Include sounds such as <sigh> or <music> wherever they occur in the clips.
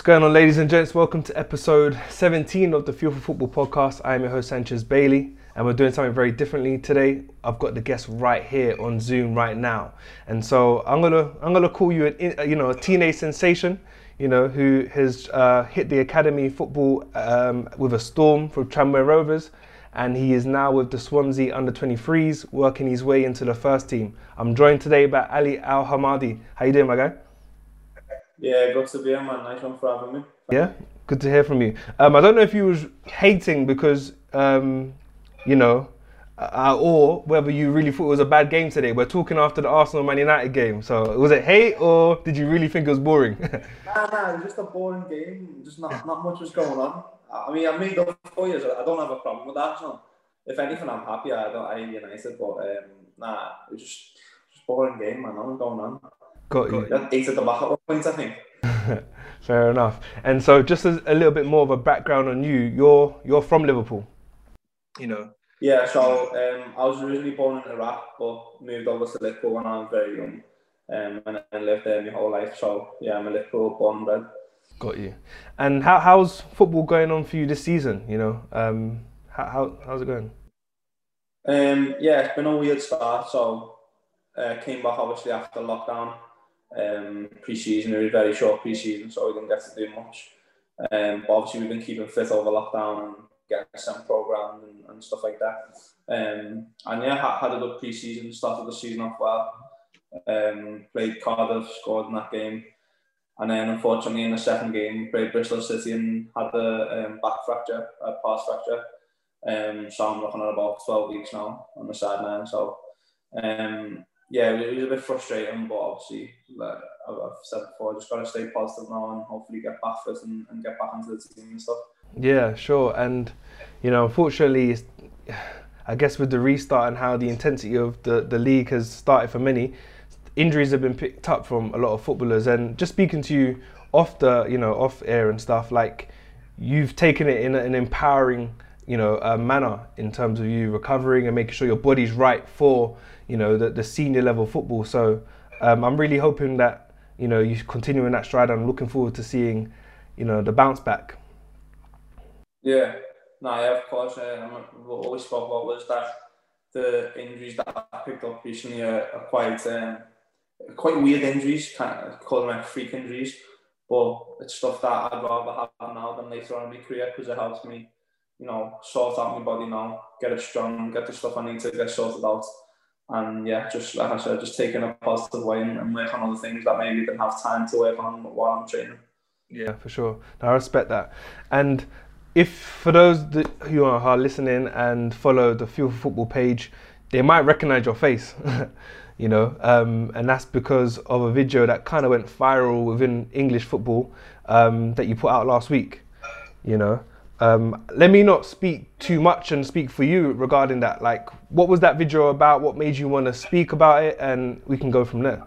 What's going on, ladies and gents? Welcome to episode 17 of the Fuel for Football podcast. I am your host, Sanchez Bailey, and we're doing something very differently today. I've got the guest right here on Zoom right now, and so I'm gonna I'm gonna call you an you know a teenage sensation, you know who has uh, hit the academy football um, with a storm from Tranmere Rovers, and he is now with the Swansea under 23s, working his way into the first team. I'm joined today by Ali Al Hamadi. How you doing, my guy? Yeah, good to be here, man. Nice one for having me. Yeah, good to hear from you. Um, I don't know if you was hating because, um, you know, uh, or whether you really thought it was a bad game today. We're talking after the Arsenal Man United game, so was it hate or did you really think it was boring? <laughs> nah, nah, it was just a boring game. Just not not much was going on. I mean, I made up for. So I don't have a problem with that. So if anything, I'm happy. I don't. I United, but um, nah, it was just just boring game, man. Nothing going on. Got you. Eight at the back at one point, I think. <laughs> Fair enough. And so, just as a little bit more of a background on you, you're you're from Liverpool. You know. Yeah. So um, I was originally born in Iraq, but moved over to Liverpool when I was very young, um, and I lived there my whole life. So yeah, I'm a Liverpool born and bred. Got you. And how how's football going on for you this season? You know, um, how, how how's it going? Um, yeah, it's been a weird start. So uh, came back obviously after lockdown um, pre-season. It was very short pre-season, so we didn't get to do much. Um, but obviously, we've been keeping fit over lockdown and getting some program and, and stuff like that. Um, and yeah, had, had a good pre-season. Started the season off well. Um, played Cardiff, scored in that game, and then unfortunately in the second game played Bristol City and had a um, back fracture, a pars fracture. Um, so I'm looking at about 12 weeks now on the sideline. So um, yeah, it was a bit frustrating, but obviously, like I've said before, I just got to stay positive now and hopefully get back fit and, and get back into the team and stuff. Yeah, sure. And, you know, unfortunately, I guess with the restart and how the intensity of the, the league has started for many, injuries have been picked up from a lot of footballers. And just speaking to you off the, you know, off air and stuff, like you've taken it in an empowering, you know, uh, manner in terms of you recovering and making sure your body's right for you know the, the senior level football. So um, I'm really hoping that you know you continue in that stride. I'm looking forward to seeing you know the bounce back. Yeah, no, yeah, of course. What always spoke about was that the injuries that I picked up recently are, are quite um, quite weird injuries, kind of call them like freak injuries. But it's stuff that I'd rather have now than later on in my career because it helps me, you know, sort out my body now, get it strong, get the stuff I need to get sorted out and yeah, just like I said, just taking a positive way and, and work on other things that maybe didn't have time to work on while I'm training. Yeah, for sure. I respect that. And if for those that, who are listening and follow the Fuel Football page, they might recognize your face, <laughs> you know, um, and that's because of a video that kind of went viral within English football um, that you put out last week, you know. Um, let me not speak too much and speak for you regarding that. Like, what was that video about? What made you want to speak about it? And we can go from there.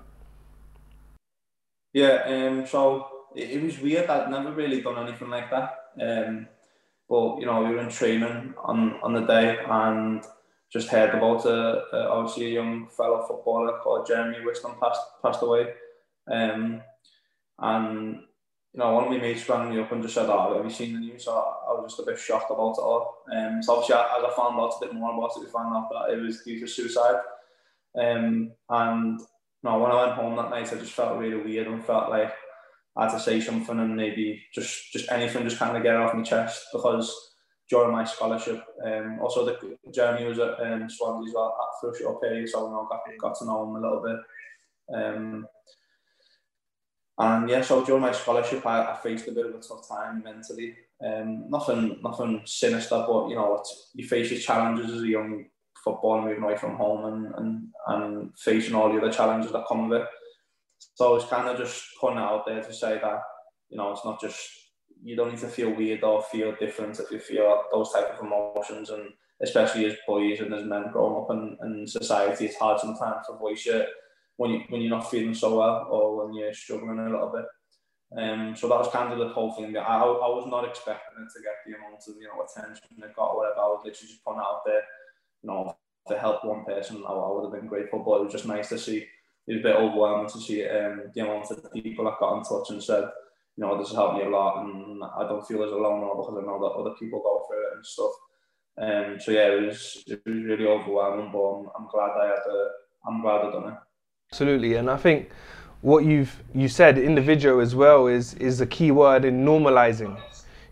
Yeah, um, so it, it was weird. I'd never really done anything like that. Um, but you know, we were in training on, on the day and just heard about a, a obviously a young fellow footballer called Jeremy Wisten passed passed away. Um, and you know, one of my mates rang me up and just said, oh, have you seen the news? So I was just a bit shocked about it all. Um, so obviously, as I found out a bit more about it, we found out that it was due to suicide. Um, and you know, when I went home that night, I just felt really weird and felt like I had to say something and maybe just just anything, just kind of get it off my chest because during my scholarship, um, also the Jeremy was at um, Swansea as well for a short period, so know, got, got to know him a little bit. Um, and yeah, so during my scholarship, I, I faced a bit of a tough time mentally. Um, nothing, nothing sinister, but you know, you face your challenges as a young footballer moving away from home and, and, and facing all the other challenges that come with it. So it's kind of just putting it out there to say that, you know, it's not just, you don't need to feel weird or feel different if you feel those type of emotions. And especially as boys and as men growing up in, in society, it's hard sometimes to voice your when you when you're not feeling so well or when you're struggling a little bit. Um, so that was kind of the whole thing. I, I was not expecting it to get the amount of you know attention it got or whatever. I was literally just putting out there, you know, to help one person. I, I would have been grateful, but it was just nice to see. It was a bit overwhelming to see um, the amount of people that got in touch and said, you know, this has helped me a lot, and I don't feel as alone now because I know that other people go through it and stuff. Um, so yeah, it was it was really overwhelming, but I'm, I'm glad I had to, I'm glad I done it. Absolutely, and I think what you've you said in the video as well is is a key word in normalizing.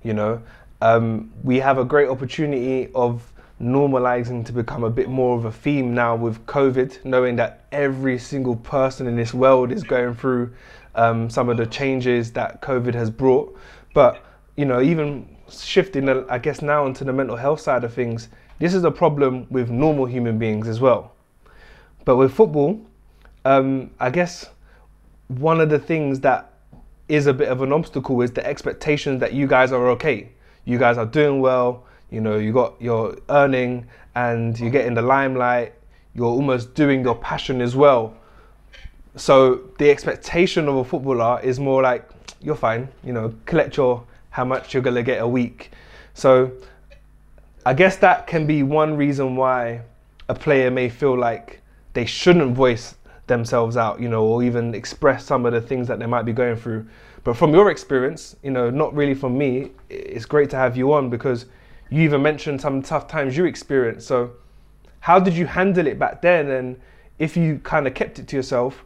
You know, um, we have a great opportunity of normalizing to become a bit more of a theme now with COVID, knowing that every single person in this world is going through um, some of the changes that COVID has brought. But you know, even shifting, I guess, now into the mental health side of things, this is a problem with normal human beings as well. But with football, um, I guess one of the things that is a bit of an obstacle is the expectations that you guys are okay. You guys are doing well. You know, you got you're earning and you get in the limelight. You're almost doing your passion as well. So the expectation of a footballer is more like you're fine. You know, collect your how much you're gonna get a week. So I guess that can be one reason why a player may feel like they shouldn't voice themselves out, you know, or even express some of the things that they might be going through. But from your experience, you know, not really from me, it's great to have you on because you even mentioned some tough times you experienced. So, how did you handle it back then? And if you kind of kept it to yourself,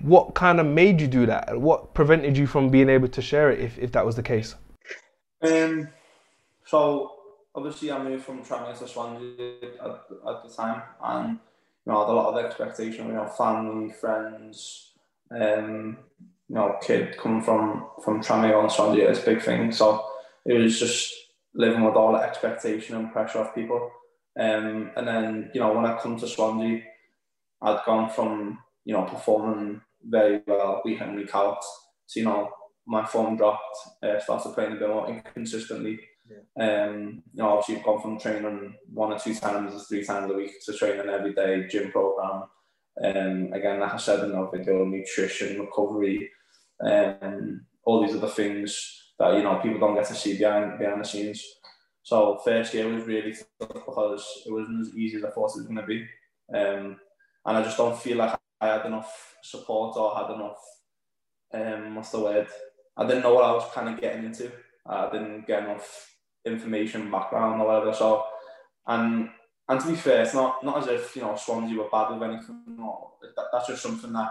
what kind of made you do that? What prevented you from being able to share it if, if that was the case? Um, so obviously I moved from Tranmere to Swansea at, at the time, and you know, I had a lot of expectation. You know, family, friends, um, you know, kid coming from from Tranmere on Swansea, it's a big thing. So it was just living with all the expectation and pressure of people. Um, and then you know, when I come to Swansea, I'd gone from you know performing very well week in week out to you know my form dropped, uh, started playing a bit more inconsistently. Yeah. Um, you know, obviously you've gone from training one or two times, three times a week to training every day, gym program. Um, again, like I said in our video, nutrition, recovery, um, all these other things that you know people don't get to see behind behind the scenes. So first year was really tough because it wasn't as easy as I thought it was going to be, um, and I just don't feel like I had enough support or had enough um, what's the word I didn't know what I was kind of getting into. I didn't get enough information background or whatever. So, and and to be fair, it's not not as if you know Swansea were bad with anything. No, that, that's just something that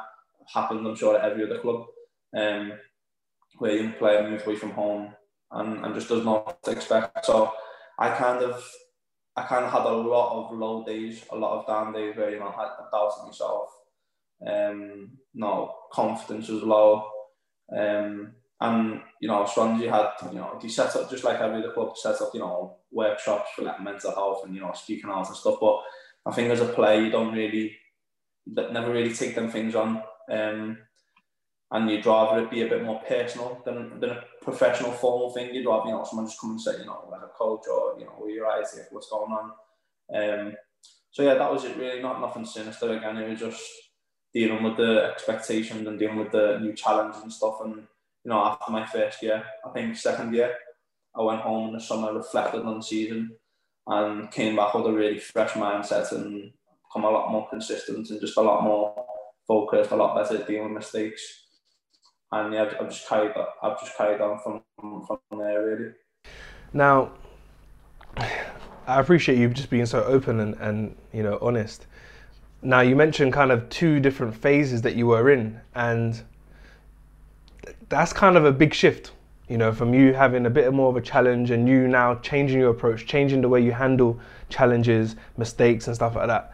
happens, I'm sure at every other club, um, where young player moves away from home and, and just does not expect. So, I kind of I kind of had a lot of low days, a lot of down days where you know I had doubts myself. Um, no confidence was low. Um, and you know, Swansea had you know they set up just like every other club set up you know workshops for like mental health and you know speaking out and stuff. But I think as a player, you don't really, never really take them things on. Um, and you'd rather it be a bit more personal than, than a professional formal thing. You'd rather, you know, someone just come and say, you know, like a coach or, you know, where you're at, what's going on. Um, so yeah, that was it really, not nothing sinister again. It was just dealing with the expectations and dealing with the new challenges and stuff. And you know, after my first year, I think second year, I went home in the summer, reflected on the season, and came back with a really fresh mindset and become a lot more consistent and just a lot more focused, a lot better at dealing with mistakes. And yeah, I've just carried that. I've just carried on from from there really. Now, I appreciate you just being so open and, and you know honest. Now you mentioned kind of two different phases that you were in, and that's kind of a big shift, you know, from you having a bit more of a challenge and you now changing your approach, changing the way you handle challenges, mistakes, and stuff like that.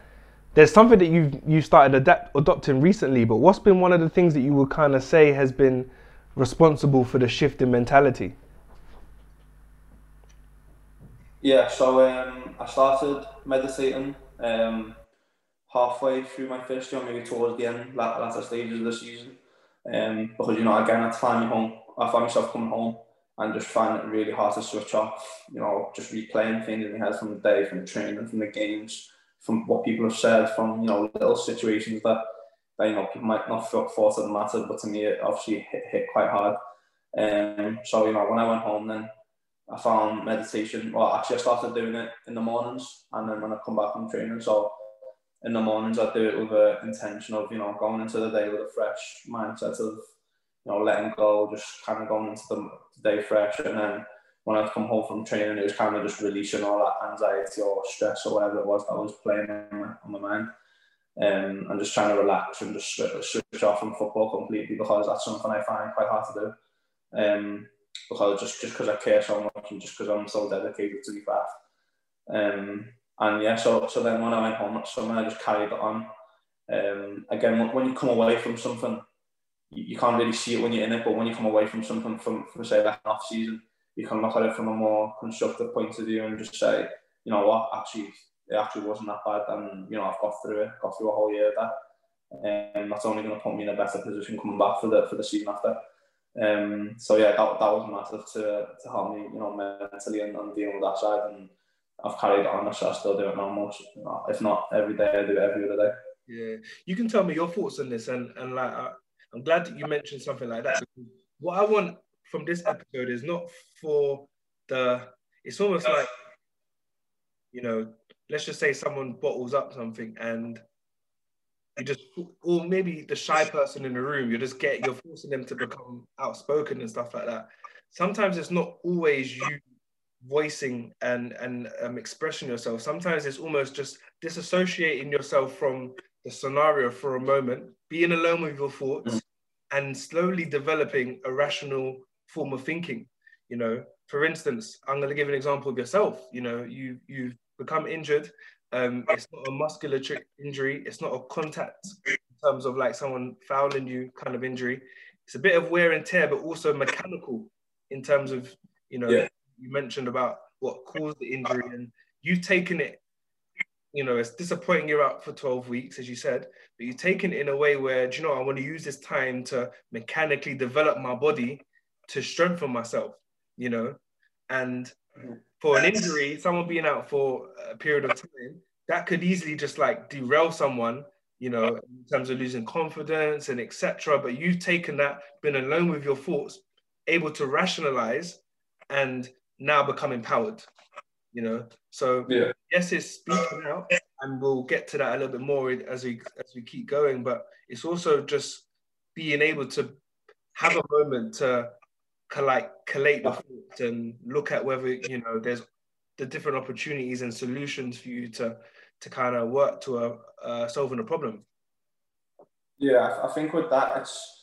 There's something that you've you started adapt, adopting recently, but what's been one of the things that you would kind of say has been responsible for the shift in mentality? Yeah, so um, I started meditating um, halfway through my first year, maybe towards the end, latter stages of the season. Um, because you know, again, I find me home. I find myself coming home and just find it really hard to switch off. You know, just replaying things in my head from the day, from the training, from the games, from what people have said, from you know little situations that that you know people might not thought it mattered, but to me it obviously hit, hit quite hard. Um, so you know, when I went home, then I found meditation. Well, actually, I started doing it in the mornings, and then when I come back from training, so in the mornings I do it with an intention of you know going into the day with a fresh mindset of you know, letting go, just kind of going into the day fresh. And then when I'd come home from training, it was kind of just releasing all that anxiety or stress or whatever it was that was playing on my, on my mind. Um, and just trying to relax and just switch off from football completely because that's something I find quite hard to do. Um, because just just because I care so much and just because I'm so dedicated to the craft. Um, and yeah, so so then when I went home that summer, I just carried it on. Um, again, when you come away from something, you, can't really see it when you're in it, but when you come away from something from, from say an off season, you can look at it from a more constructive point of view and just say, you know what, actually, it actually wasn't that bad, and you know I've got through it, got through a whole year of that, and that's only going to put me in a better position coming back for the for the season after. Um, so yeah, that, that was massive to, to help me, you know, mentally and, and dealing with that side. And I've carried on, so I still do it now most, if not every day, I do it every other day. Yeah, you can tell me your thoughts on this, and and like I, I'm glad that you mentioned something like that. What I want from this episode is not for the. It's almost like, you know, let's just say someone bottles up something and you just or maybe the shy person in the room you're just get you're forcing them to become outspoken and stuff like that sometimes it's not always you voicing and and um, expressing yourself sometimes it's almost just disassociating yourself from the scenario for a moment being alone with your thoughts mm. and slowly developing a rational form of thinking you know for instance i'm going to give an example of yourself you know you you've become injured um, it's not a muscular injury. It's not a contact in terms of like someone fouling you kind of injury. It's a bit of wear and tear, but also mechanical in terms of, you know, yeah. You mentioned about what caused the injury and you've taken it, you know, it's disappointing you're out for 12 weeks, as you said, but you've taken it in a way where, do you know, I want to use this time to mechanically develop my body to strengthen myself, you know, and for an injury, someone being out for a period of time, that could easily just like derail someone, you know, in terms of losing confidence and etc. But you've taken that, been alone with your thoughts, able to rationalize, and now become empowered. You know, so yeah. yes, it's speaking out, and we'll get to that a little bit more as we as we keep going. But it's also just being able to have a moment to collate collate the thoughts and look at whether you know there's the different opportunities and solutions for you to to kind of work to a uh, solving a problem. Yeah, I think with that, it's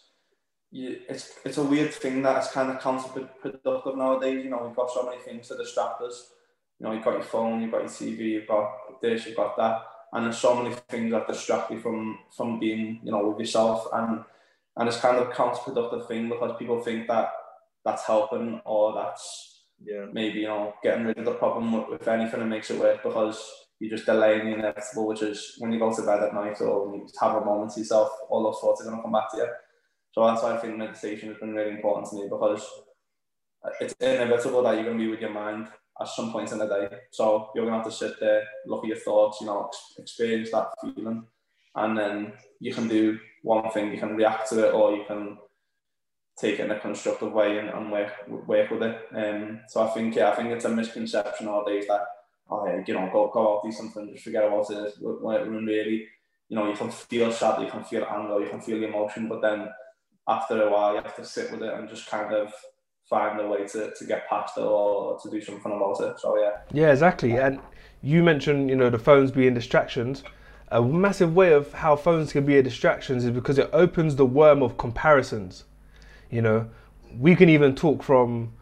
it's it's a weird thing that it's kind of counterproductive nowadays. You know, we've got so many things to distract us. You know, you've got your phone, you've got your TV, you've got this, you've got that, and there's so many things that distract you from from being, you know, with yourself. And and it's kind of a counterproductive thing because people think that that's helping or that's yeah. maybe you know getting rid of the problem with, with anything and makes it worse because you're just delaying the inevitable, which is when you go to bed at night or when you have a moment to yourself, all those thoughts are going to come back to you. So that's why I think meditation has been really important to me because it's inevitable that you're going to be with your mind at some point in the day. So you're going to have to sit there, look at your thoughts, you know, experience that feeling, and then you can do one thing, you can react to it, or you can take it in a constructive way and, and work work with it. Um, so I think yeah, I think it's a misconception nowadays that oh yeah, you know, go go out do something, just forget about it. When really, you know, you can feel sad, you can feel anger, you can feel emotion, but then after a while you have to sit with it and just kind of find a way to, to get past it or to do something about it. So yeah. Yeah, exactly. And you mentioned, you know, the phones being distractions. A massive way of how phones can be a distraction is because it opens the worm of comparisons. You know, we can even talk from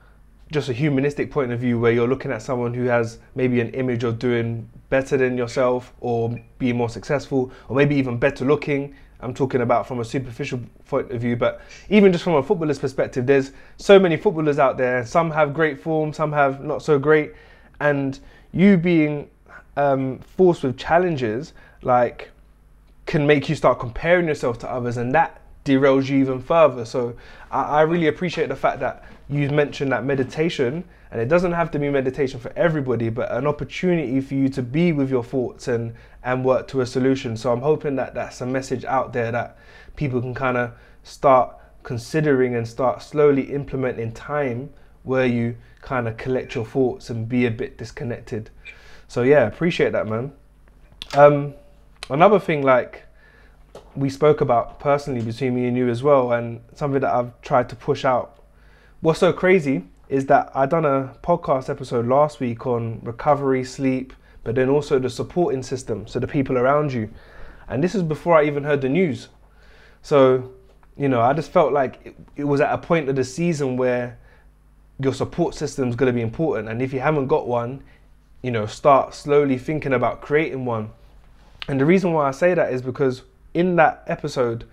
just a humanistic point of view where you're looking at someone who has maybe an image of doing better than yourself or being more successful or maybe even better looking. I'm talking about from a superficial point of view, but even just from a footballer's perspective, there's so many footballers out there. Some have great form, some have not so great, and you being um, forced with challenges like can make you start comparing yourself to others, and that derails you even further. So I, I really appreciate the fact that you've mentioned that meditation, and it doesn't have to be meditation for everybody, but an opportunity for you to be with your thoughts and and work to a solution. So I'm hoping that that's a message out there that people can kind of start considering and start slowly implementing time where you kind of collect your thoughts and be a bit disconnected. So yeah, appreciate that, man. Um, another thing, like we spoke about personally between me and you as well, and something that I've tried to push out. What's so crazy is that I done a podcast episode last week on recovery, sleep, but then also the supporting system, so the people around you. And this is before I even heard the news. So, you know, I just felt like it, it was at a point of the season where your support system is going to be important. And if you haven't got one, you know, start slowly thinking about creating one. And the reason why I say that is because in that episode,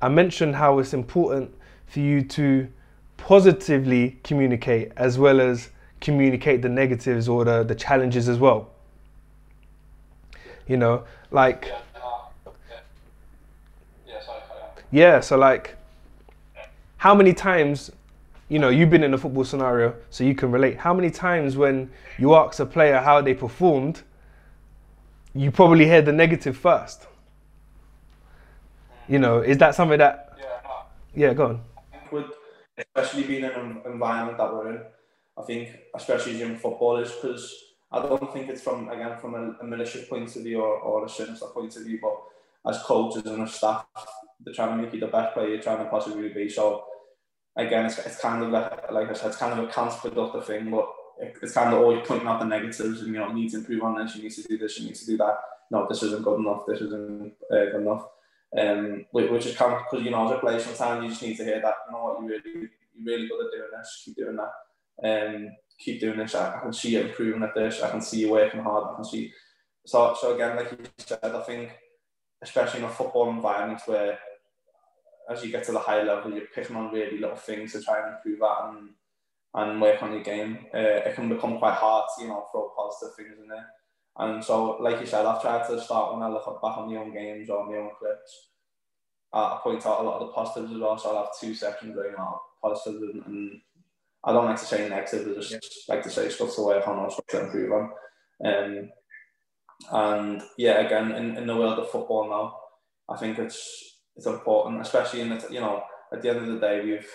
I mentioned how it's important for you to positively communicate as well as communicate the negatives or the, the challenges as well. You know, like. Yeah, so like, how many times, you know, you've been in a football scenario, so you can relate. How many times when you ask a player how they performed, you probably hear the negative first? You know, is that something that. Yeah, yeah go on. With, especially being in an environment that we're in, I think, especially as young footballers, because I don't think it's from, again, from a, a malicious point of view or, or a sinister point of view, but as coaches and as staff, they're trying to make you the best player you're trying to possibly be. So, again, it's, it's kind of like, like I said, it's kind of a counterproductive thing, but it's kind of always pointing out the negatives and, you know, you need to improve on this, you need to do this, you need to do that. No, this isn't good enough, this isn't uh, good enough. Um, which is kind of because you know as a player sometimes you just need to hear that you know what you really you really good at doing this, keep doing that, um, keep doing this. I, I can see you improving at this. I can see you working hard. I can see. So so again, like you said, I think especially in a football environment where as you get to the high level, you're picking on really little things to try and improve that and and work on your game. Uh, it can become quite hard to you know throw positive things in there. And so, like you said, I've tried to start when I look back on my own games or my own clips. I point out a lot of the positives as well. So I'll have two sections going know positives and, and I don't like to say negative. I just yeah. like to say stuff to work on or stuff to improve on. Um, and yeah, again, in, in the world of football now, I think it's it's important, especially in the you know at the end of the day we've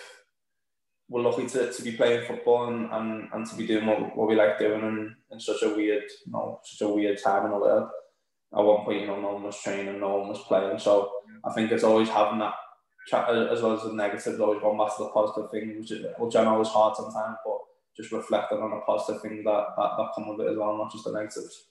we're lucky to, to be playing football and, and, and to be doing what, what we like doing in, in such a weird, you know, such a weird time in the world. At one point, you know, no one was training, no one was playing. So I think it's always having that as well as the negatives, always going back to the positive things, which, which I know is hard sometimes, but just reflecting on the positive things that, that, that come with it as well, not just the negatives.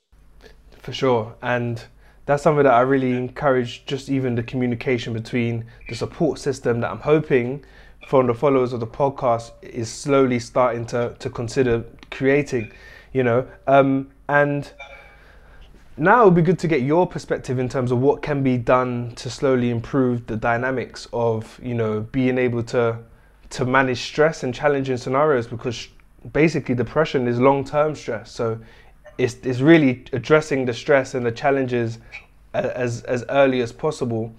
For sure. And that's something that I really encourage just even the communication between the support system that I'm hoping from the followers of the podcast is slowly starting to, to consider creating, you know. Um, and now it would be good to get your perspective in terms of what can be done to slowly improve the dynamics of, you know, being able to to manage stress and challenging scenarios because basically depression is long-term stress. So it's, it's really addressing the stress and the challenges as, as early as possible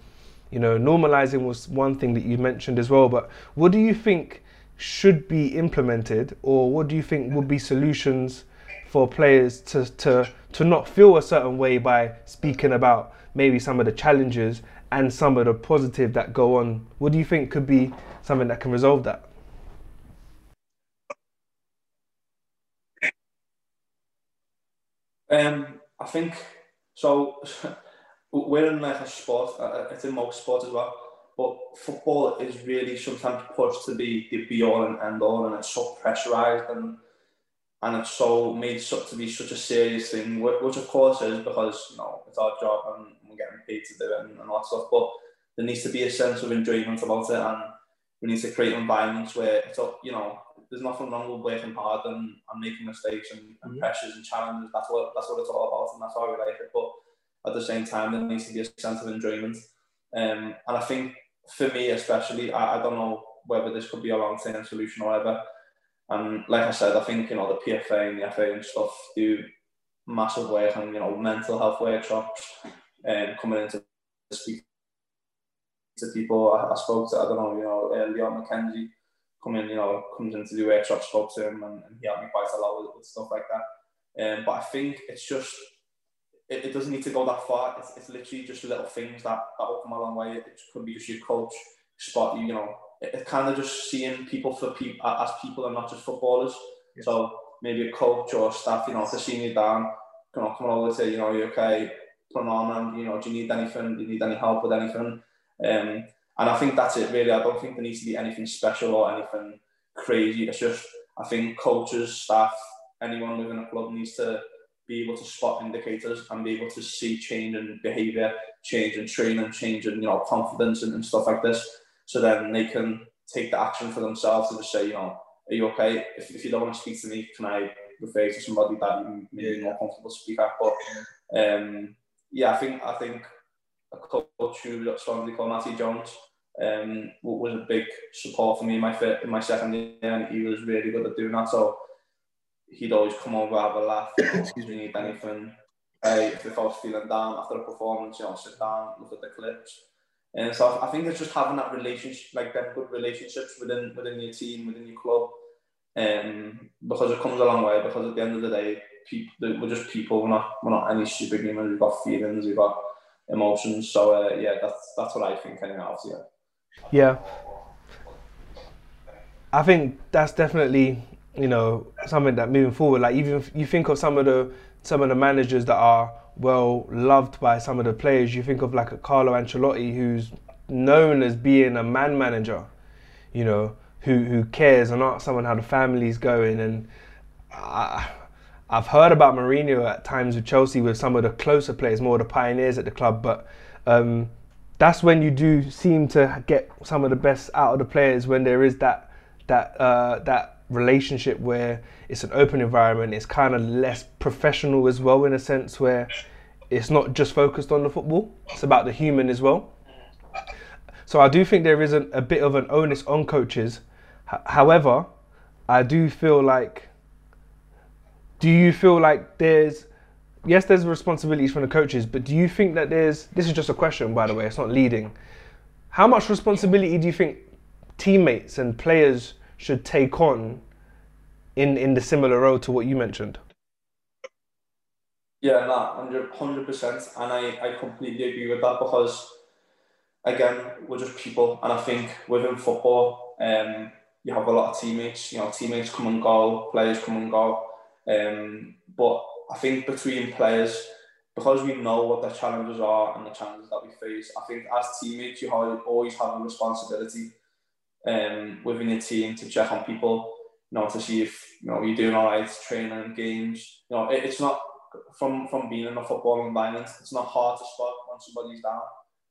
you know, normalizing was one thing that you mentioned as well, but what do you think should be implemented, or what do you think would be solutions for players to, to, to not feel a certain way by speaking about maybe some of the challenges and some of the positive that go on? What do you think could be something that can resolve that? Um, I think so. We're in like a sport, uh, uh, it's in most sports as well, but football is really sometimes pushed to be the be all and end all, and it's so pressurized and and it's so made to be such a serious thing, which of course is because you know it's our job and we're getting paid to do it and, and all that stuff. But there needs to be a sense of enjoyment about it, and we need to create environments where it's up, you know there's nothing wrong with working hard and, and making mistakes and, and mm-hmm. pressures and challenges. That's what that's what it's all about, and that's why we like it. But at the same time, there needs to be a sense of enjoyment. Um, and I think for me, especially, I, I don't know whether this could be a long term solution or whatever. And like I said, I think you know the PFA and the FA and stuff do massive work on you know mental health workshops and um, coming into speak to people. I, I, spoke to I don't know you know uh, Leon McKenzie coming you know comes in to do workshops, spoke to him and, and he helped me quite a lot with, with stuff like that. Um, but I think it's just it, it doesn't need to go that far. It's, it's literally just little things that, that will come a long way. It could be just your coach spot you, you know. It, it's kind of just seeing people for people as people and not just footballers. Yes. So maybe a coach or staff, you know, to see you down, you know, coming over to, you know, you okay, putting on and, you know, do you need anything? Do you need any help with anything? Um, and I think that's it really. I don't think there needs to be anything special or anything crazy. It's just I think coaches, staff, anyone within a club needs to be able to spot indicators and be able to see change in behaviour, change in training, change in you know confidence and, and stuff like this. So then they can take the action for themselves to just say, you know, are you okay? If, if you don't want to speak to me, can I refer to somebody that you maybe more comfortable to speak at? But um, yeah, I think I think a coach who strongly called Matthew Jones um, was a big support for me in my fit in my second year, and he was really good at doing that. So he'd always come over, have a laugh, <laughs> if you need anything. Hey, if I was feeling down after a performance, you know, sit down, look at the clips. And so I think it's just having that relationship, like that good relationships within within your team, within your club, um, because it comes a long way. Because at the end of the day, people we're just people. We're not we're not any superhumans. We've got feelings. We've got emotions. So uh, yeah, that's that's what I think. Anyway, obviously. Yeah. I think that's definitely you know something that moving forward, like even you think of some of the some of the managers that are well loved by some of the players, you think of like a Carlo Ancelotti, who's known as being a man manager, you know, who who cares and asks someone how the family's going. And I, I've heard about Mourinho at times with Chelsea with some of the closer players, more the pioneers at the club, but. Um, that's when you do seem to get some of the best out of the players when there is that that uh, that relationship where it's an open environment, it's kind of less professional as well in a sense where it's not just focused on the football, it's about the human as well. So I do think there is a, a bit of an onus on coaches. H- however, I do feel like, do you feel like there's, yes, there's responsibilities from the coaches, but do you think that there's, this is just a question by the way, it's not leading. How much responsibility do you think teammates and players should take on in in the similar role to what you mentioned? Yeah, no, hundred percent, and I, I completely agree with that because again we're just people, and I think within football, um, you have a lot of teammates. You know, teammates come and go, players come and go, um, but I think between players, because we know what the challenges are and the challenges that we face, I think as teammates you always have a responsibility um, within your team to check on people, you know, to see if you know you're doing all right, training, games. You know, it, it's not from from being in a football environment. It's not hard to spot when somebody's down.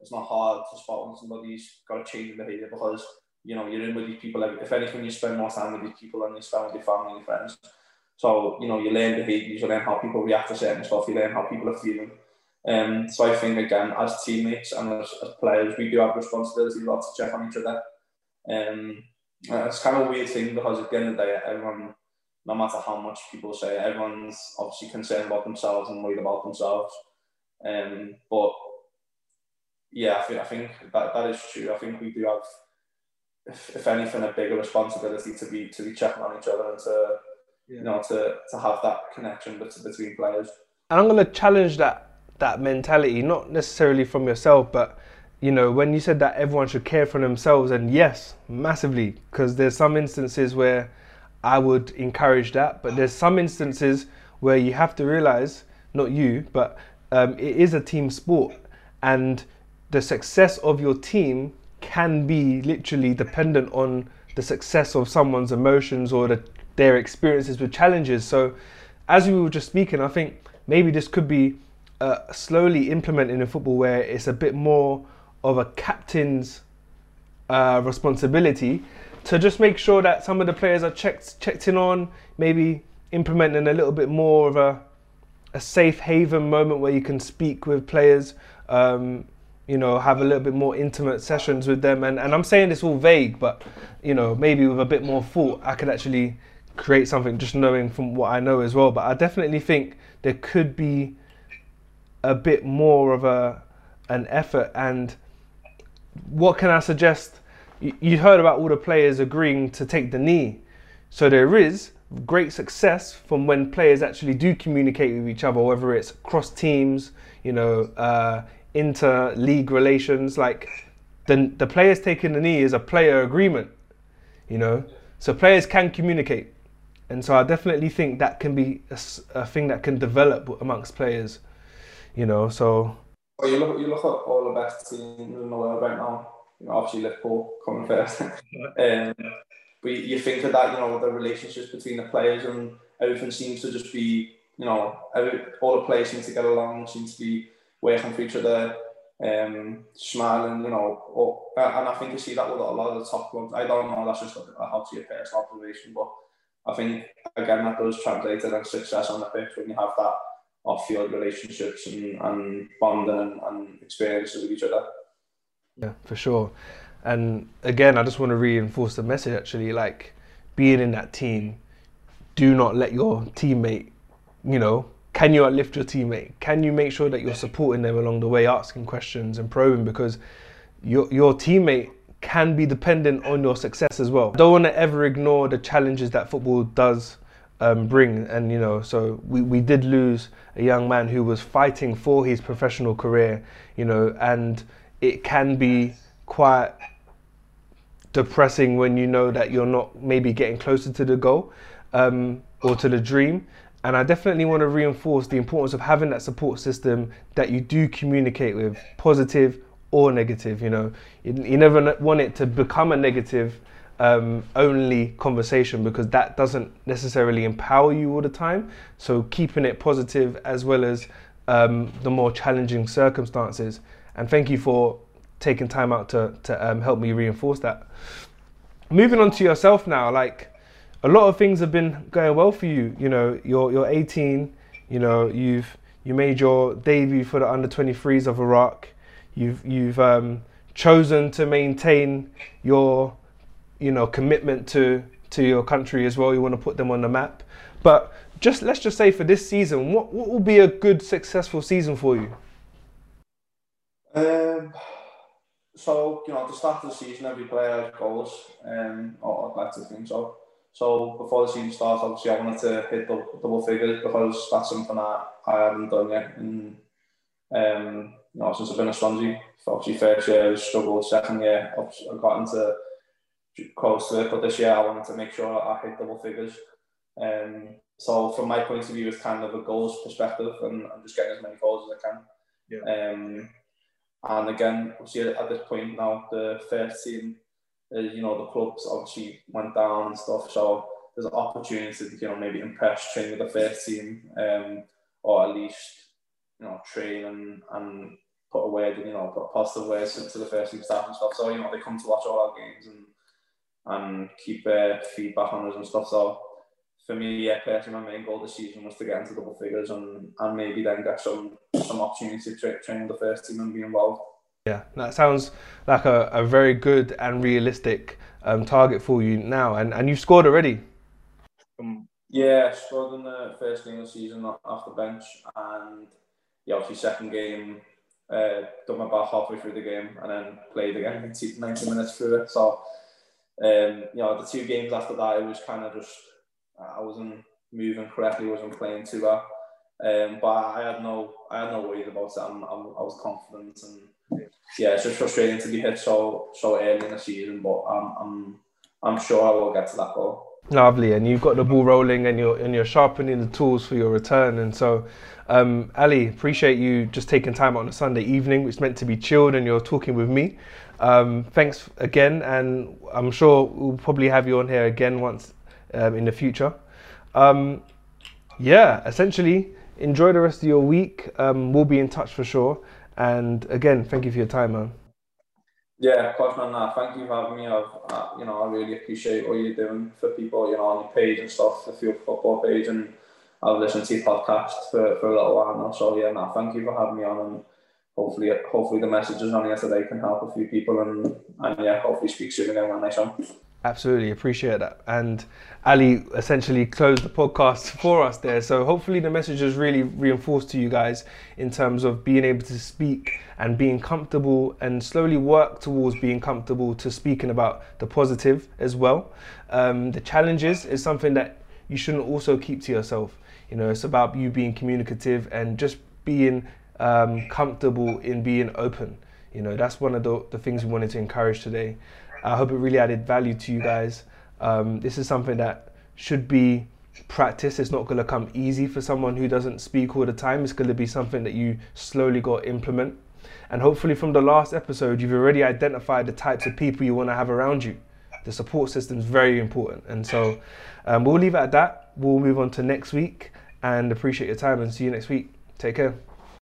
It's not hard to spot when somebody's got a change in behaviour because you know you're in with these people. Like if anything, you spend more time with these people than you spend with your family and friends. So you know you learn behaviours, you learn how people react to certain stuff, you learn how people are feeling. Um, so I think again, as teammates and as, as players, we do have responsibility a lot to check on each other um, it's kind of a weird thing because at the end of the day, everyone, no matter how much people say, everyone's obviously concerned about themselves and worried about themselves. Um, but yeah, I think, I think that, that is true. I think we do have, if, if anything, a bigger responsibility to be to be checking on each other and to yeah. you know to, to have that connection between players. And I'm going to challenge that that mentality, not necessarily from yourself, but you know, when you said that everyone should care for themselves, and yes, massively, because there's some instances where I would encourage that, but there's some instances where you have to realize, not you, but um, it is a team sport, and the success of your team can be literally dependent on the success of someone's emotions or the, their experiences with challenges. So, as we were just speaking, I think maybe this could be uh, slowly implemented in football where it's a bit more of a captain's uh, responsibility to just make sure that some of the players are checked checked in on, maybe implementing a little bit more of a a safe haven moment where you can speak with players, um, you know, have a little bit more intimate sessions with them. And, and I'm saying this all vague, but you know, maybe with a bit more thought, I could actually create something just knowing from what I know as well. But I definitely think there could be a bit more of a an effort and what can I suggest? You heard about all the players agreeing to take the knee. So there is great success from when players actually do communicate with each other, whether it's cross teams, you know, uh, inter league relations. Like the, the players taking the knee is a player agreement, you know. So players can communicate. And so I definitely think that can be a, a thing that can develop amongst players, you know. So Well, you look, you look at all the best teams in the world right now. You know, obviously Liverpool coming first. <laughs> um, but you think of that, you know, the relationships between the players and everything seems to just be, you know, every, all the players seem to get along, seem to be working for each other, um, smiling, you know. Or, and I think you see that with a lot of the top clubs. I don't know, that's just a, obviously a personal observation, but I think, again, that does translate to success on the pitch when you have that off-field relationships and, and bonding and, and experiences with each other. Yeah, for sure. And again, I just want to reinforce the message actually, like being in that team, do not let your teammate, you know, can you uplift your teammate? Can you make sure that you're supporting them along the way, asking questions and probing because your your teammate can be dependent on your success as well. Don't want to ever ignore the challenges that football does um, bring. And you know, so we, we did lose a young man who was fighting for his professional career, you know, and it can be quite depressing when you know that you're not maybe getting closer to the goal um, or to the dream. And I definitely want to reinforce the importance of having that support system that you do communicate with, positive or negative. You know, you, you never want it to become a negative um, only conversation because that doesn't necessarily empower you all the time. So keeping it positive as well as um, the more challenging circumstances. And thank you for taking time out to to um, help me reinforce that. Moving on to yourself now, like a lot of things have been going well for you. You know, you're you're 18. You know, you've you made your debut for the under 23s of Iraq. You've you've um, chosen to maintain your you know commitment to to your country as well. You want to put them on the map. But just let's just say for this season, what what will be a good successful season for you? Um, so you know, at the start of the season, every player has goals. Um, I'd like to think so. So before the season starts, obviously I wanted to hit double, double figures because that's something that I haven't done yet. And um, you know, since I've been a Swansea, obviously first year I struggled, second year I got into close to it, but this year I wanted to make sure I hit double figures. Um, so from my point of view, it's kind of a goals perspective, and I'm just getting as many goals as I can. Yeah. Um, and again, obviously at this point now, the first team, uh, you know, the clubs obviously went down and stuff. So there's an opportunity to, you know, maybe impress, train with the first team, um, or at least, you know, train and, and put a word, you know, put positive words to the first team staff and stuff. So, you know, they come to watch all our games and and keep uh, feedback on us and stuff. So for me, yeah, personally, my main goal this season was to get into double figures and, and maybe then get some some opportunity to tra- train the first team and be involved. Yeah, that sounds like a, a very good and realistic um, target for you now, and, and you've scored already. Um, yeah, scored in the first game of the season off the bench, and yeah, obviously second game, uh, done my back halfway through the game, and then played again 90 minutes through it. So, um, you know, the two games after that, it was kind of just I wasn't moving correctly, wasn't playing too well. Um, but I had no, I had no worries about it. I'm, I'm, i was confident, and yeah, it's just frustrating to be hit so so early in the season. But I'm, I'm, I'm sure I will get to that goal. Lovely, and you've got the ball rolling, and you're and you're sharpening the tools for your return. And so, um, Ali, appreciate you just taking time on a Sunday evening, which is meant to be chilled, and you're talking with me. Um, thanks again, and I'm sure we'll probably have you on here again once um, in the future. Um, yeah, essentially, enjoy the rest of your week. Um, we'll be in touch for sure. And again, thank you for your time, man. Yeah, of course, man. Nah, thank you for having me. I've, uh, you know, I really appreciate what you're doing for people, you know, on your page and stuff, the Fuel Football page, and I've listened to your podcast for, for a little while now. So yeah, nah, thank you for having me on, and hopefully, hopefully the messages on here can help a few people, and and yeah, hopefully speak soon again when next one. Absolutely appreciate that. And Ali essentially closed the podcast <laughs> for us there. So hopefully the message is really reinforced to you guys in terms of being able to speak and being comfortable and slowly work towards being comfortable to speaking about the positive as well. Um, the challenges is something that you shouldn't also keep to yourself. You know, it's about you being communicative and just being um, comfortable in being open. You know, that's one of the, the things we wanted to encourage today. I hope it really added value to you guys. Um, this is something that should be practiced. It's not going to come easy for someone who doesn't speak all the time. It's going to be something that you slowly got to implement And hopefully, from the last episode, you've already identified the types of people you want to have around you. The support system is very important. And so um, we'll leave it at that. We'll move on to next week and appreciate your time and see you next week. Take care.